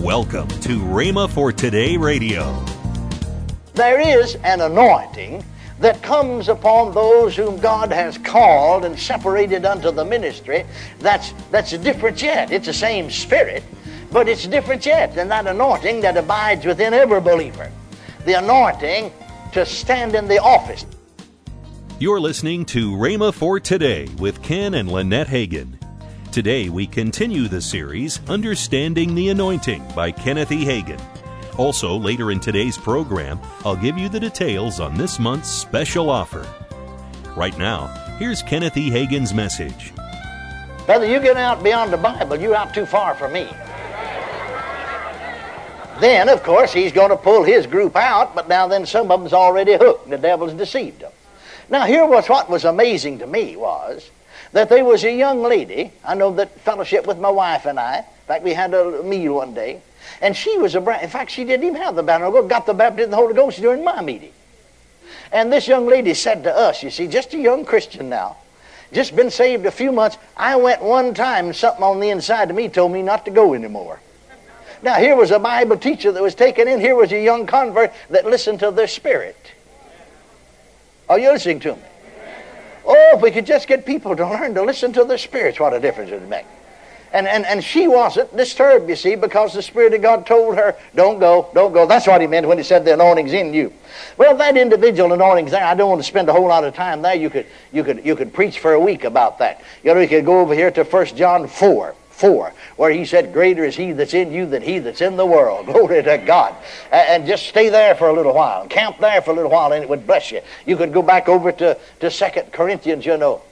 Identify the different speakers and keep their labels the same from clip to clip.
Speaker 1: Welcome to Rhema for Today Radio.
Speaker 2: There is an anointing that comes upon those whom God has called and separated unto the ministry. That's, that's different yet. It's the same spirit, but it's different yet than that anointing that abides within every believer. The anointing to stand in the office.
Speaker 1: You're listening to Rhema for Today with Ken and Lynette Hagin. Today we continue the series Understanding the Anointing by Kenneth E. Hagin. Also, later in today's program, I'll give you the details on this month's special offer. Right now, here's Kenneth E. Hagin's message.
Speaker 2: Brother, you get out beyond the Bible, you're out too far for me. Then, of course, he's going to pull his group out, but now then some of them's already hooked. The devil's deceived them. Now, here was what was amazing to me was that there was a young lady, I know that fellowship with my wife and I, in fact, we had a meal one day, and she was a, brand. in fact, she didn't even have the baptism, got the baptism of the Holy Ghost during my meeting. And this young lady said to us, you see, just a young Christian now, just been saved a few months. I went one time and something on the inside of me told me not to go anymore. Now, here was a Bible teacher that was taken in. Here was a young convert that listened to their spirit. Are you listening to me? If we could just get people to learn to listen to their spirits, what a difference it would make. And, and, and she wasn't disturbed, you see, because the Spirit of God told her, don't go, don't go. That's what he meant when he said the anointing's in you. Well, that individual anointing's there. I don't want to spend a whole lot of time there. You could, you could, you could preach for a week about that. You know, you could go over here to 1 John 4. 4, where he said, Greater is he that's in you than he that's in the world. Glory to God. And just stay there for a little while. Camp there for a little while, and it would bless you. You could go back over to, to 2 Corinthians, you know.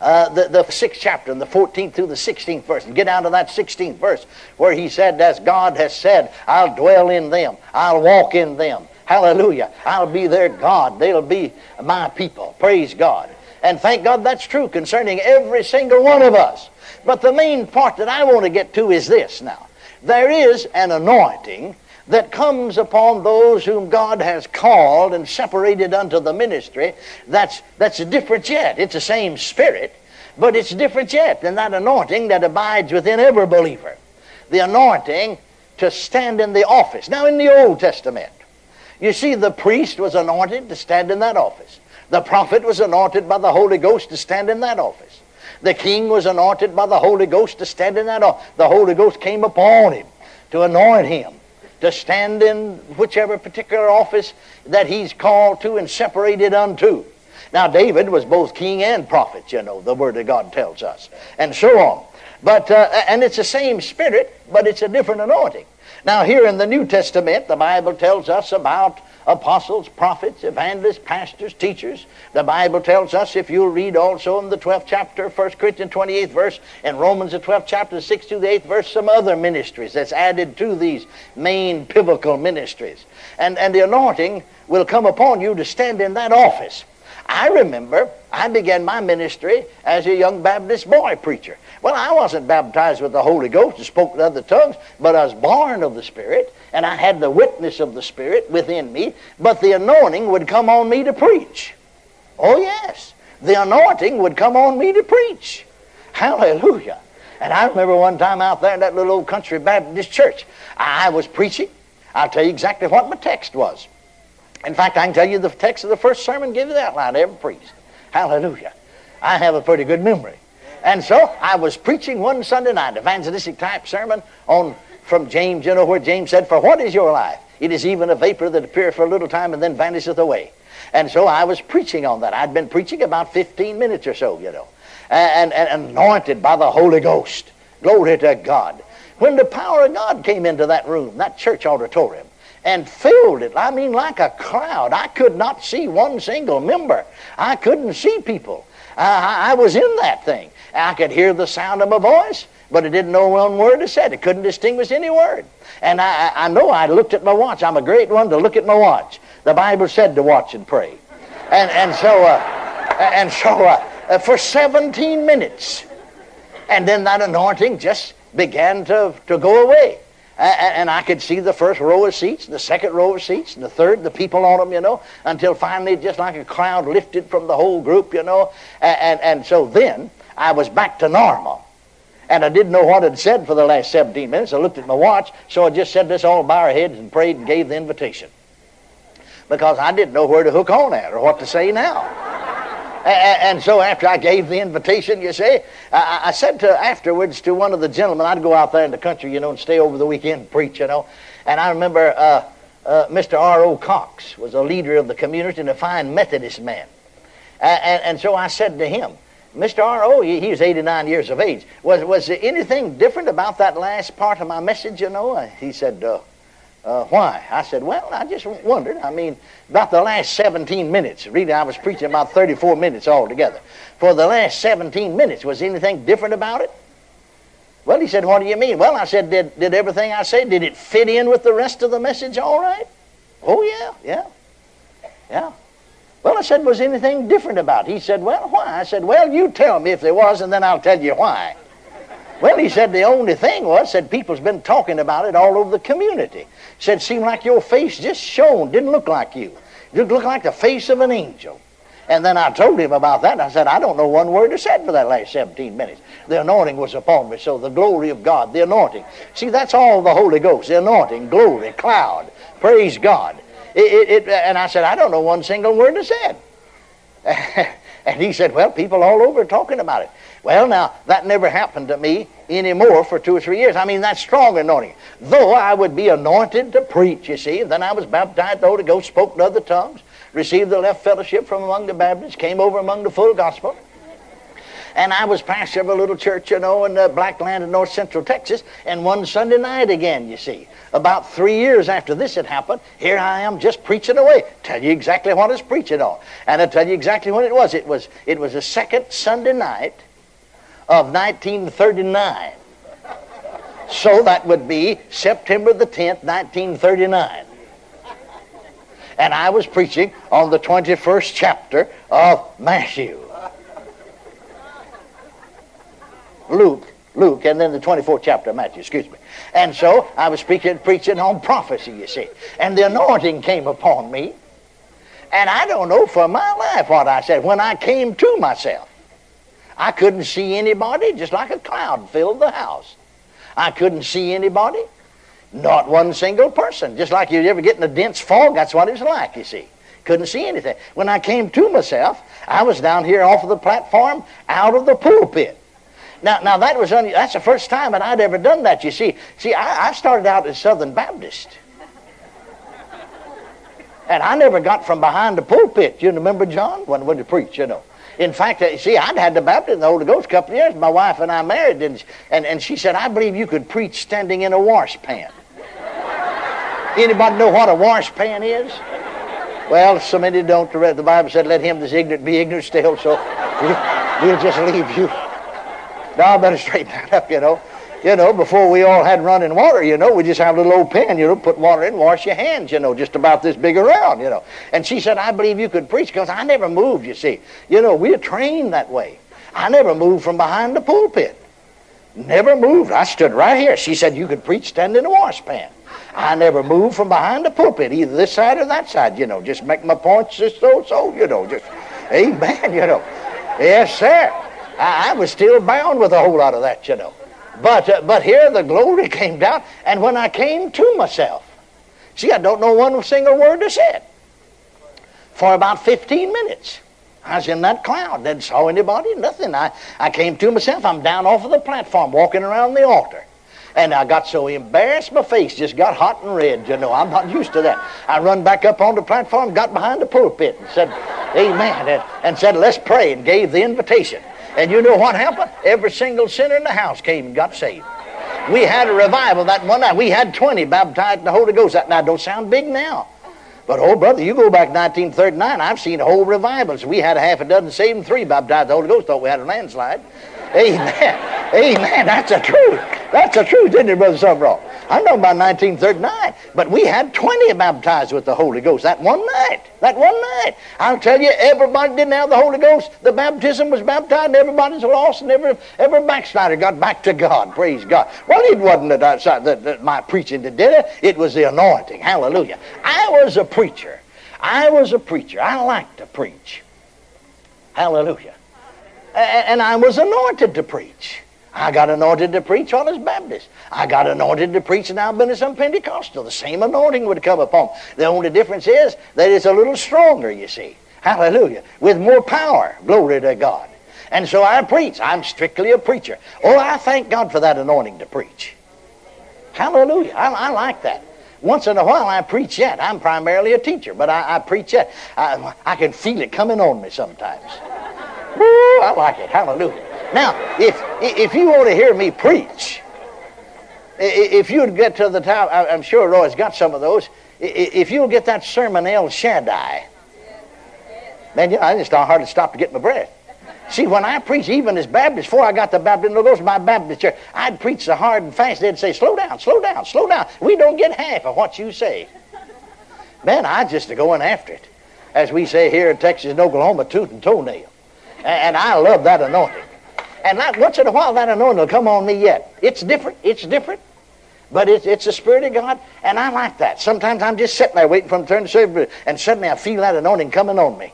Speaker 2: Uh, the, the sixth chapter, and the 14th through the 16th verse, and get down to that 16th verse where he said, As God has said, I'll dwell in them, I'll walk in them. Hallelujah. I'll be their God. They'll be my people. Praise God. And thank God that's true concerning every single one of us. But the main part that I want to get to is this now. There is an anointing that comes upon those whom God has called and separated unto the ministry. That's, that's different yet. It's the same spirit, but it's different yet than that anointing that abides within every believer. The anointing to stand in the office. Now, in the Old Testament, you see, the priest was anointed to stand in that office. The prophet was anointed by the Holy Ghost to stand in that office. The king was anointed by the Holy Ghost to stand in that office. The Holy Ghost came upon him to anoint him to stand in whichever particular office that he's called to and separated unto. Now, David was both king and prophet, you know, the Word of God tells us, and so on. But, uh, and it's the same spirit, but it's a different anointing. Now, here in the New Testament, the Bible tells us about apostles, prophets, evangelists, pastors, teachers. The Bible tells us, if you'll read also in the 12th chapter, 1 Corinthians 28th verse, and Romans the 12th chapter, 6th to the 8th verse, some other ministries that's added to these main pivotal ministries. And, and the anointing will come upon you to stand in that office. I remember I began my ministry as a young Baptist boy preacher. Well, I wasn't baptized with the Holy Ghost and spoke in other tongues, but I was born of the Spirit, and I had the witness of the Spirit within me, but the anointing would come on me to preach. Oh, yes. The anointing would come on me to preach. Hallelujah. And I remember one time out there in that little old country Baptist church, I was preaching. I'll tell you exactly what my text was. In fact, I can tell you the text of the first sermon, give you the outline, to every priest. Hallelujah. I have a pretty good memory. And so I was preaching one Sunday night, evangelistic type sermon on from James, you know, where James said, For what is your life? It is even a vapor that appeareth for a little time and then vanisheth away. And so I was preaching on that. I'd been preaching about 15 minutes or so, you know, and, and anointed by the Holy Ghost. Glory to God. When the power of God came into that room, that church auditorium, and filled it. I mean, like a cloud. I could not see one single member. I couldn't see people. I, I was in that thing. I could hear the sound of my voice, but it didn't know one word it said. It couldn't distinguish any word. And I, I know I looked at my watch. I'm a great one to look at my watch. The Bible said to watch and pray. And, and so, uh, and so uh, for 17 minutes. And then that anointing just began to, to go away and I could see the first row of seats, the second row of seats, and the third, the people on them, you know, until finally just like a cloud lifted from the whole group, you know. And, and, and so then I was back to normal. And I didn't know what I'd said for the last 17 minutes. I looked at my watch, so I just said this all by our heads and prayed and gave the invitation. Because I didn't know where to hook on at or what to say now. And so after I gave the invitation, you see, I said to afterwards to one of the gentlemen, I'd go out there in the country, you know, and stay over the weekend and preach, you know. And I remember uh, uh, Mr. R.O. Cox was a leader of the community and a fine Methodist man. And, and so I said to him, Mr. R.O., he, was 89 years of age. Was, was there anything different about that last part of my message, you know? He said, uh, why? I said, well, I just wondered. I mean, about the last 17 minutes. Really, I was preaching about 34 minutes altogether. For the last 17 minutes, was anything different about it? Well, he said, what do you mean? Well, I said, did, did everything I said, did it fit in with the rest of the message all right? Oh, yeah, yeah, yeah. Well, I said, was anything different about it? He said, well, why? I said, well, you tell me if there was, and then I'll tell you why. Well, he said the only thing was, said people's been talking about it all over the community. Said, seemed like your face just shone, didn't look like you. You looked like the face of an angel. And then I told him about that, and I said, I don't know one word to say for that last 17 minutes. The anointing was upon me, so the glory of God, the anointing. See, that's all the Holy Ghost, the anointing, glory, cloud. Praise God. It, it, it, and I said, I don't know one single word to say. and he said, Well, people all over are talking about it. Well, now, that never happened to me anymore for two or three years. I mean, that's strong anointing. Though I would be anointed to preach, you see, and then I was baptized, the Holy Ghost spoke in other tongues, received the left fellowship from among the Baptists, came over among the full gospel. And I was pastor of a little church, you know, in uh, the black land in north central Texas. And one Sunday night again, you see, about three years after this had happened, here I am just preaching away. Tell you exactly what I was preaching on. And I'll tell you exactly when it was. It was, it was the second Sunday night of 1939. So that would be September the 10th, 1939. And I was preaching on the 21st chapter of Matthew. Luke, Luke, and then the 24th chapter of Matthew, excuse me. And so I was preaching, preaching on prophecy, you see. And the anointing came upon me. And I don't know for my life what I said when I came to myself. I couldn't see anybody, just like a cloud filled the house. I couldn't see anybody, not one single person. Just like you ever get in a dense fog, that's what it's like, you see. Couldn't see anything. When I came to myself, I was down here off of the platform, out of the pulpit. Now, now that was un- that's the first time that I'd ever done that. You see, see, I, I started out as Southern Baptist, and I never got from behind the pulpit. You remember John when when you preach, you know. In fact, uh, see, I'd had the baptism of the Holy Ghost a couple of years. My wife and I married, and, and, and she said, I believe you could preach standing in a wash pan. Anybody know what a wash pan is? Well, so many don't. The Bible said, let him that's ignorant be ignorant still, so we'll, we'll just leave you. Now I better straighten that up, you know. You know, before we all had running water, you know, we just have a little old pan, you know, put water in, wash your hands, you know, just about this big around, you know. And she said, I believe you could preach because I never moved, you see. You know, we're trained that way. I never moved from behind the pulpit. Never moved. I stood right here. She said, You could preach standing in a wash pan. I never moved from behind the pulpit, either this side or that side, you know. Just make my points just so, so, you know. Just, amen, you know. Yes, sir. I, I was still bound with a whole lot of that, you know. But, uh, but here the glory came down, and when I came to myself, see, I don't know one single word to say. For about 15 minutes, I was in that cloud. Didn't saw anybody, nothing. I, I came to myself. I'm down off of the platform, walking around the altar. And I got so embarrassed, my face just got hot and red. You know, I'm not used to that. I run back up on the platform, got behind the pulpit, and said, Amen, and, and said, Let's pray, and gave the invitation. And you know what happened? Every single sinner in the house came and got saved. We had a revival that one night. We had 20 baptized in the Holy Ghost. That night. don't sound big now. But oh, brother, you go back 1939, I've seen a whole revivals. We had a half a dozen saved and three baptized the Holy Ghost. Thought we had a landslide. Amen. Amen. That's the truth. That's the truth, isn't it, Brother Sumrall? I'm talking about 1939. But we had 20 baptized with the Holy Ghost that one night. That one night. I'll tell you, everybody didn't have the Holy Ghost. The baptism was baptized, and everybody's lost, and every, every backslider got back to God. Praise God. Well, it wasn't that, I, that, that my preaching that did it. It was the anointing. Hallelujah. I was a preacher. I was a preacher. I liked to preach. Hallelujah. And I was anointed to preach. I got anointed to preach on as Baptist. I got anointed to preach and I've been as some Pentecostal. The same anointing would come upon. The only difference is that it's a little stronger, you see. Hallelujah. With more power. Glory to God. And so I preach. I'm strictly a preacher. Oh, I thank God for that anointing to preach. Hallelujah. I, I like that. Once in a while I preach yet. I'm primarily a teacher, but I, I preach yet. I, I can feel it coming on me sometimes. Woo, I like it. Hallelujah. Now, if, if you want to hear me preach, if you'd get to the time, I'm sure Roy's got some of those. If you'll get that sermon El Shaddai, man, I just hardly stop to get my breath. See, when I preach, even as Baptist, before I got the Baptist, no, goes my Baptist church, I'd preach so hard and fast, they'd say, slow down, slow down, slow down. We don't get half of what you say. Man, I just a going after it. As we say here in Texas and Oklahoma, tooth and toenail. And I love that anointing. And once in a while, that anointing will come on me yet. It's different. It's different. But it's, it's the Spirit of God, and I like that. Sometimes I'm just sitting there waiting for him to turn the service, and suddenly I feel that anointing coming on me.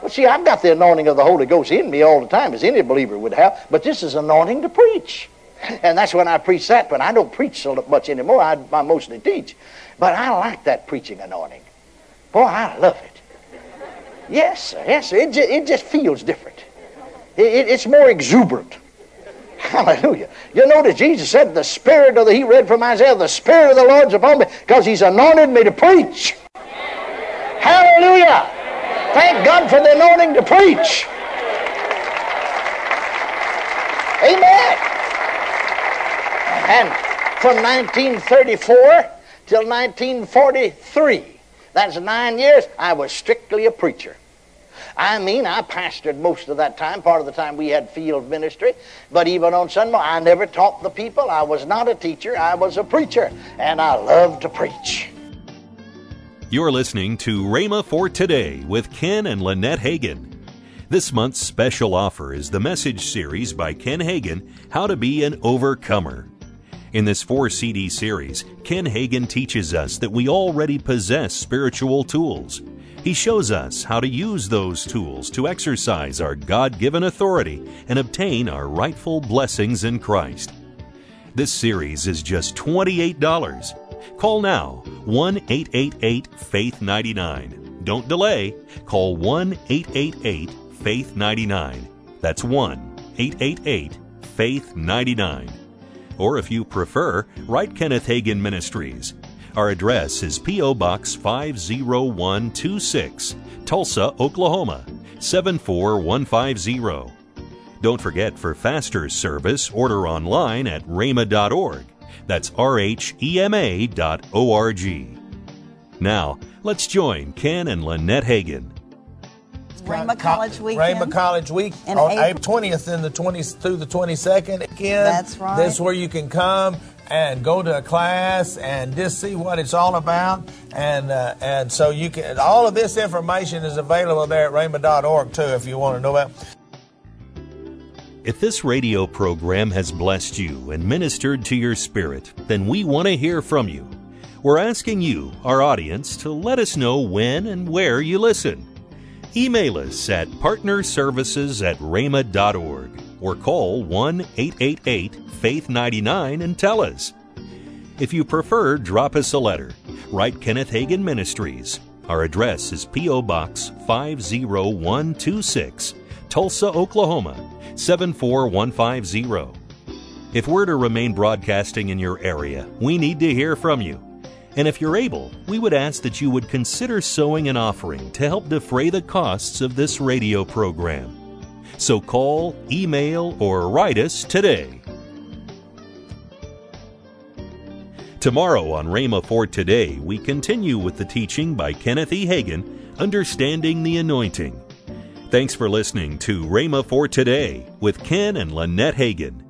Speaker 2: Well, see, I've got the anointing of the Holy Ghost in me all the time, as any believer would have, but this is anointing to preach. And that's when I preach that, but I don't preach so much anymore. I, I mostly teach. But I like that preaching anointing. Boy, I love it. Yes, sir. Yes, sir. It, just, it just feels different. It, it, it's more exuberant. Hallelujah. You notice Jesus said, The Spirit of the, he read from Isaiah, the Spirit of the Lord's upon me because he's anointed me to preach. Hallelujah. Thank God for the anointing to preach. Amen. And from 1934 till 1943, that's nine years, I was strictly a preacher. I mean, I pastored most of that time. Part of the time we had field ministry. But even on Sunday, I never taught the people. I was not a teacher. I was a preacher. And I loved to preach.
Speaker 1: You're listening to Rhema for Today with Ken and Lynette Hagin. This month's special offer is the message series by Ken Hagin, How to Be an Overcomer. In this four CD series, Ken Hagin teaches us that we already possess spiritual tools. He shows us how to use those tools to exercise our God given authority and obtain our rightful blessings in Christ. This series is just $28. Call now 1 888 Faith 99. Don't delay. Call 1 888 Faith 99. That's 1 888 Faith 99. Or if you prefer, write Kenneth Hagin Ministries. Our address is P.O. Box 50126, Tulsa, Oklahoma 74150. Don't forget for faster service, order online at rhema.org. That's R-H-E-M-A dot O-R-G. Now, let's join Ken and Lynette Hagin.
Speaker 3: Rhema College Week.
Speaker 4: Rhema College Week
Speaker 3: In
Speaker 4: on
Speaker 3: April.
Speaker 4: April 20th and the 20th through the 22nd. Again,
Speaker 3: That's right.
Speaker 4: This is where you can come and go to a class and just see what it's all about. And uh, and so you can all of this information is available there at rhema.org too if you want to know about.
Speaker 1: If this radio program has blessed you and ministered to your spirit, then we want to hear from you. We're asking you, our audience, to let us know when and where you listen. Email us at partnerservices at rhema.org or call 1 888 Faith 99 and tell us. If you prefer, drop us a letter. Write Kenneth Hagin Ministries. Our address is P.O. Box 50126, Tulsa, Oklahoma 74150. If we're to remain broadcasting in your area, we need to hear from you. And if you're able, we would ask that you would consider sowing an offering to help defray the costs of this radio program. So call, email, or write us today. Tomorrow on Rhema for Today, we continue with the teaching by Kenneth E. Hagin, Understanding the Anointing. Thanks for listening to Rhema for Today with Ken and Lynette Hagin.